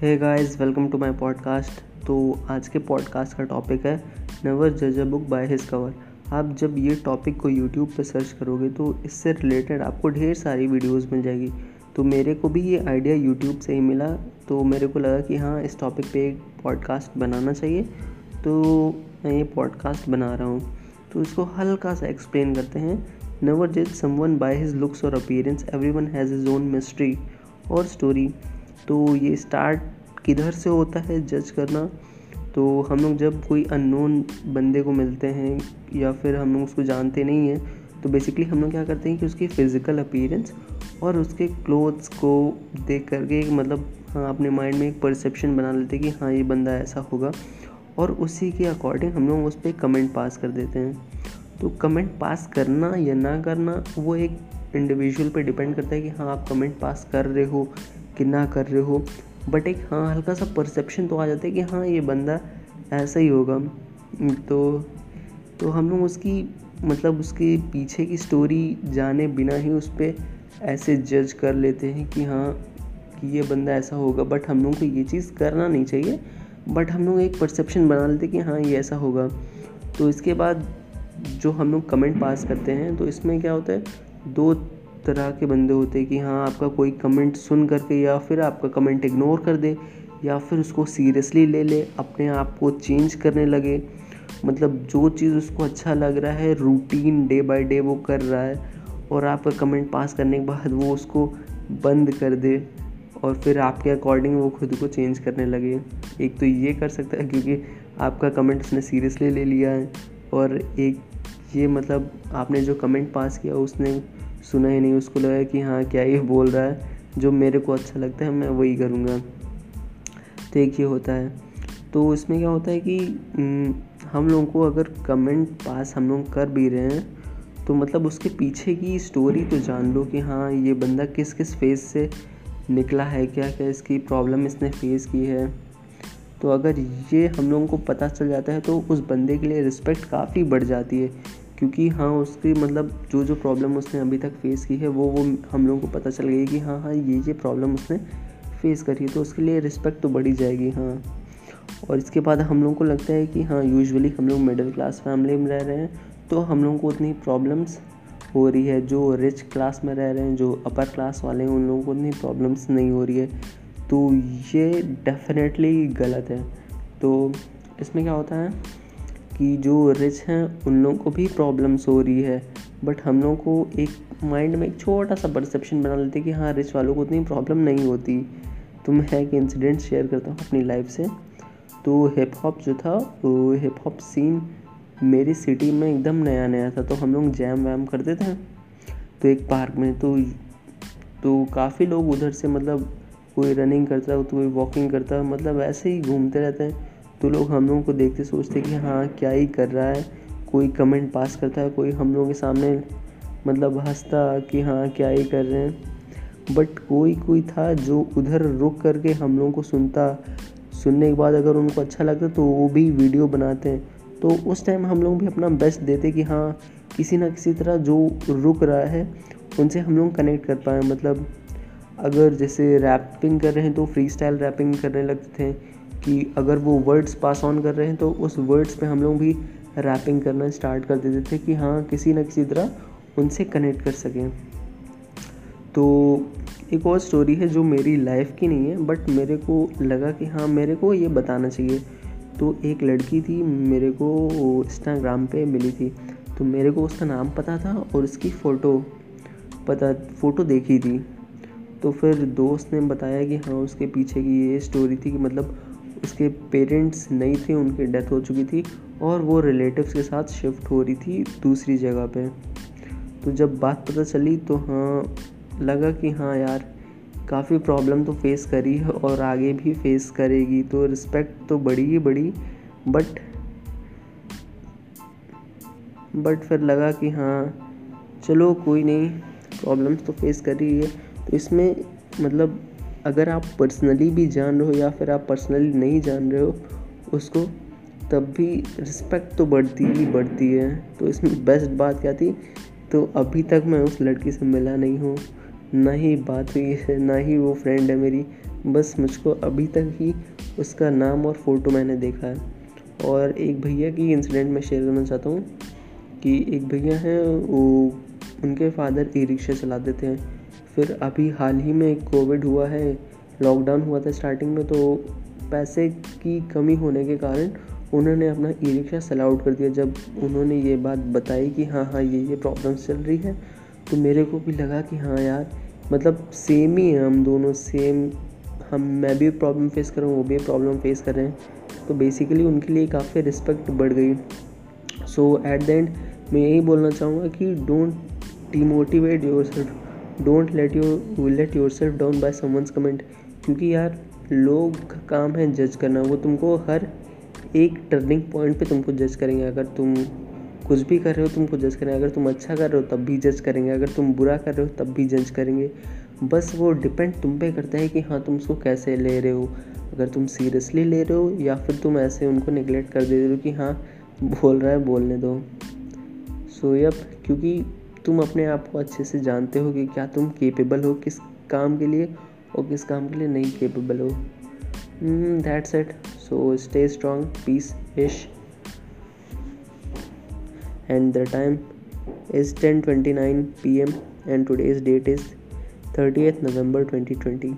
Hey guys welcome to my podcast तो आज के पॉडकास्ट का टॉपिक है नेवर जज a book by his cover आप जब ये टॉपिक को यूट्यूब पर सर्च करोगे तो इससे रिलेटेड आपको ढेर सारी वीडियोस मिल जाएगी। तो मेरे को भी ये आइडिया यूट्यूब से ही मिला तो मेरे को लगा कि हाँ इस टॉपिक पे एक पॉडकास्ट बनाना चाहिए। तो मैं ये पॉडकास्ट बना रहा हूँ। तो इसको हल्का सा एक्सप्लेन करते हैं। नेवर जज समवन बाय हिज लुक्स और appearance everyone has his own mystery और स्टोरी तो ये स्टार्ट किधर से होता है जज करना तो हम लोग जब कोई अननोन बंदे को मिलते हैं या फिर हम लोग उसको जानते नहीं हैं तो बेसिकली हम लोग क्या करते हैं कि उसकी फ़िज़िकल अपीरेंस और उसके क्लोथ्स को देख करके एक मतलब हाँ अपने माइंड में एक परसेप्शन बना लेते हैं कि हाँ ये बंदा ऐसा होगा और उसी के अकॉर्डिंग हम लोग उस पर कमेंट पास कर देते हैं। तो कमेंट पास करना या ना करना, वो एक इंडिविजुअल पे डिपेंड करता है कि हाँ आप कमेंट पास कर रहे हो कि ना कर रहे हो। बट एक हाँ हल्का सा परसेप्शन तो आ जाता है कि हाँ ये बंदा ऐसा ही होगा। तो तो हम लोग उसकी मतलब उसके पीछे की स्टोरी जाने बिना ही उस पर ऐसे जज कर लेते हैं कि हाँ कि ये बंदा ऐसा होगा। बट हम लोग को ये चीज़ करना नहीं चाहिए। बट हम लोग एक परसेप्शन बना लेते कि हाँ ये ऐसा होगा। तो इसके बाद जो हम लोग कमेंट पास करते हैं तो इसमें क्या होता है? दो तरह के बंदे होते हैं कि हाँ आपका कोई कमेंट सुन करके या फिर आपका कमेंट इग्नोर कर दे या फिर उसको सीरियसली ले ले, अपने आप को चेंज करने लगे। मतलब जो चीज़ उसको अच्छा लग रहा है रूटीन डे बाय डे वो कर रहा है और आपका कमेंट पास करने के बाद वो उसको बंद कर दे और फिर आपके अकॉर्डिंग वो खुद को चेंज करने लगे। एक तो ये कर सकता है क्योंकि आपका कमेंट उसने सीरियसली ले लिया है और एक ये मतलब आपने जो कमेंट पास किया उसने सुना ही नहीं, उसको लगा कि हाँ क्या ये बोल रहा है? जो मेरे को अच्छा लगता है, मैं वही करूँगा। तो एक ये होता है। तो इसमें क्या होता है कि हम लोगों को अगर कमेंट पास हम लोग कर भी रहे हैं तो मतलब उसके पीछे की स्टोरी तो जान लो कि हाँ ये बंदा किस किस फ़ेज़ से निकला है, क्या क्या इसकी प्रॉब्लम इसने फेस की है। तो अगर ये हम लोगों को पता चल जाता है तो उस बंदे के लिए रिस्पेक्ट काफ़ी बढ़ जाती है। क्योंकि हाँ उसकी मतलब जो जो प्रॉब्लम उसने अभी तक फेस की है, वो वो हम लोगों को पता चल गई कि हाँ हाँ ये ये प्रॉब्लम उसने फेस करी है तो उसके लिए रिस्पेक्ट तो बढ़ी जाएगी हाँ। और इसके बाद हम लोगों को लगता है कि हाँ यूजुअली हम लोग मिडिल क्लास फैमिली में रह रहे हैं तो हम लोगों को उतनी प्रॉब्लम्स हो रही है। जो रिच क्लास में रह रहे हैं, जो अपर क्लास वाले हैं, उन लोगों को उतनी प्रॉब्लम्स नहीं हो रही है। तो ये डेफिनेटली गलत है। तो इसमें क्या होता है कि जो रिच हैं, उन लोगों को भी प्रॉब्लम्स हो रही है। बट हम लोग को एक माइंड में एक छोटा सा परसेप्शन बना लेते कि हाँ रिच वालों को उतनी प्रॉब्लम नहीं होती। तो मैं एक इंसिडेंट शेयर करता हूँ अपनी लाइफ से। तो हिप हॉप जो था, वो हिप हॉप सीन मेरी सिटी में एकदम नया नया था तो हम लोग जैम वैम करते थे। तो एक पार्क में तो तो काफ़ी लोग उधर से मतलब कोई रनिंग करता है तो कोई वॉकिंग करता मतलब ऐसे ही घूमते रहते हैं। तो लोग हम लोगों को देखते सोचते कि हाँ क्या ही कर रहा है। कोई कमेंट पास करता है, कोई हम लोगों के सामने मतलब हंसता कि हाँ क्या ही कर रहे हैं। बट कोई कोई था जो उधर रुक करके हम लोगों को सुनता। सुनने के बाद अगर उनको अच्छा लगता तो वो भी वीडियो बनाते हैं। तो उस टाइम हम लोग भी अपना बेस्ट देते कि हाँ किसी ना किसी तरह जो रुक रहा है, उनसे हम लोग कनेक्ट कर पाए। मतलब अगर जैसे रैपिंग कर रहे हैं तो फ्री स्टाइल रैपिंग करने लगते थे कि अगर वो वर्ड्स पास ऑन कर रहे हैं तो उस वर्ड्स पे हम लोग भी रैपिंग करना स्टार्ट कर देते थे कि हाँ किसी न किसी तरह उनसे कनेक्ट कर सकें। तो एक और स्टोरी है जो मेरी लाइफ की नहीं है बट मेरे को लगा कि हाँ मेरे को ये बताना चाहिए। तो एक लड़की थी, मेरे को इंस्टाग्राम पे मिली थी। तो मेरे को उसका नाम पता था और उसकी फ़ोटो पता फ़ोटो देखी थी। तो फिर दोस्त ने बताया कि हाँ उसके पीछे की ये स्टोरी थी कि मतलब उसके पेरेंट्स नहीं थे, उनकी डेथ हो चुकी थी और वो रिलेटिव्स के साथ शिफ्ट हो रही थी दूसरी जगह पे। तो जब बात पता चली तो हाँ लगा कि हाँ यार, काफ़ी प्रॉब्लम तो फेस करी है और आगे भी फेस करेगी। तो रिस्पेक्ट तो बढ़ी ही बढ़ी बट बट फिर लगा कि हाँ चलो कोई नहीं प्रॉब्लम्स तो फेस कर रही है। तो इसमें मतलब अगर आप पर्सनली भी जान रहे हो या फिर आप पर्सनली नहीं जान रहे हो, उसको तब भी रिस्पेक्ट तो बढ़ती ही बढ़ती है। तो इसमें बेस्ट बात क्या थी? तो अभी तक मैं उस लड़की से मिला नहीं हूँ, ना ही बात हुई है, ना ही वो फ्रेंड है मेरी, बस मुझको अभी तक ही उसका नाम और फ़ोटो मैंने देखा है। और एक भैया की इंसिडेंट मैं शेयर करना चाहता हूँ कि एक भैया हैं, वो उनके फादर ई रिक्शा चलाते थे फिर अभी हाल ही में कोविड हुआ है लॉकडाउन हुआ था स्टार्टिंग में तो पैसे की कमी होने के कारण उन्होंने अपना ई रिक्शा सेल आउट कर दिया। जब उन्होंने ये बात बताई कि हाँ हाँ ये ये प्रॉब्लम्स चल रही है तो मेरे को भी लगा कि हाँ यार मतलब सेम ही है हम दोनों सेम हम, मैं भी प्रॉब्लम फेस कर रहा हूँ, वो भी प्रॉब्लम फेस कर रहे हैं। तो बेसिकली उनके लिए काफ़ी रिस्पेक्ट बढ़ गई। सो एट द एंड मैं यही बोलना चाहूँगा कि don't demotivate yourself don't let you let yourself down by someone's comment क्योंकि यार, लोग का काम है जज करना। वो तुमको हर एक टर्निंग पॉइंट पे तुमको जज करेंगे। अगर तुम कुछ भी कर रहे हो, तुमको जज करेंगे। अगर तुम अच्छा कर रहे हो, तब भी जज करेंगे। अगर तुम बुरा कर रहे हो, तब भी जज करेंगे। बस वो डिपेंड तुम पे करता है कि हाँ तुम उसको कैसे ले रहे हो। अगर तुम सीरियसली ले रहे हो, या फिर तुम ऐसे उनको निगलेक्ट कर दे रहे हो कि हाँ बोल रहा है, बोलने दो। सो यप क्योंकि तुम अपने आप को अच्छे से जानते हो कि क्या तुम केपेबल हो किस काम के लिए और किस काम के लिए नहीं केपेबल हो। That's it so stay strong peace ish and the time is ten twenty nine P M and today's date is thirtieth November twenty twenty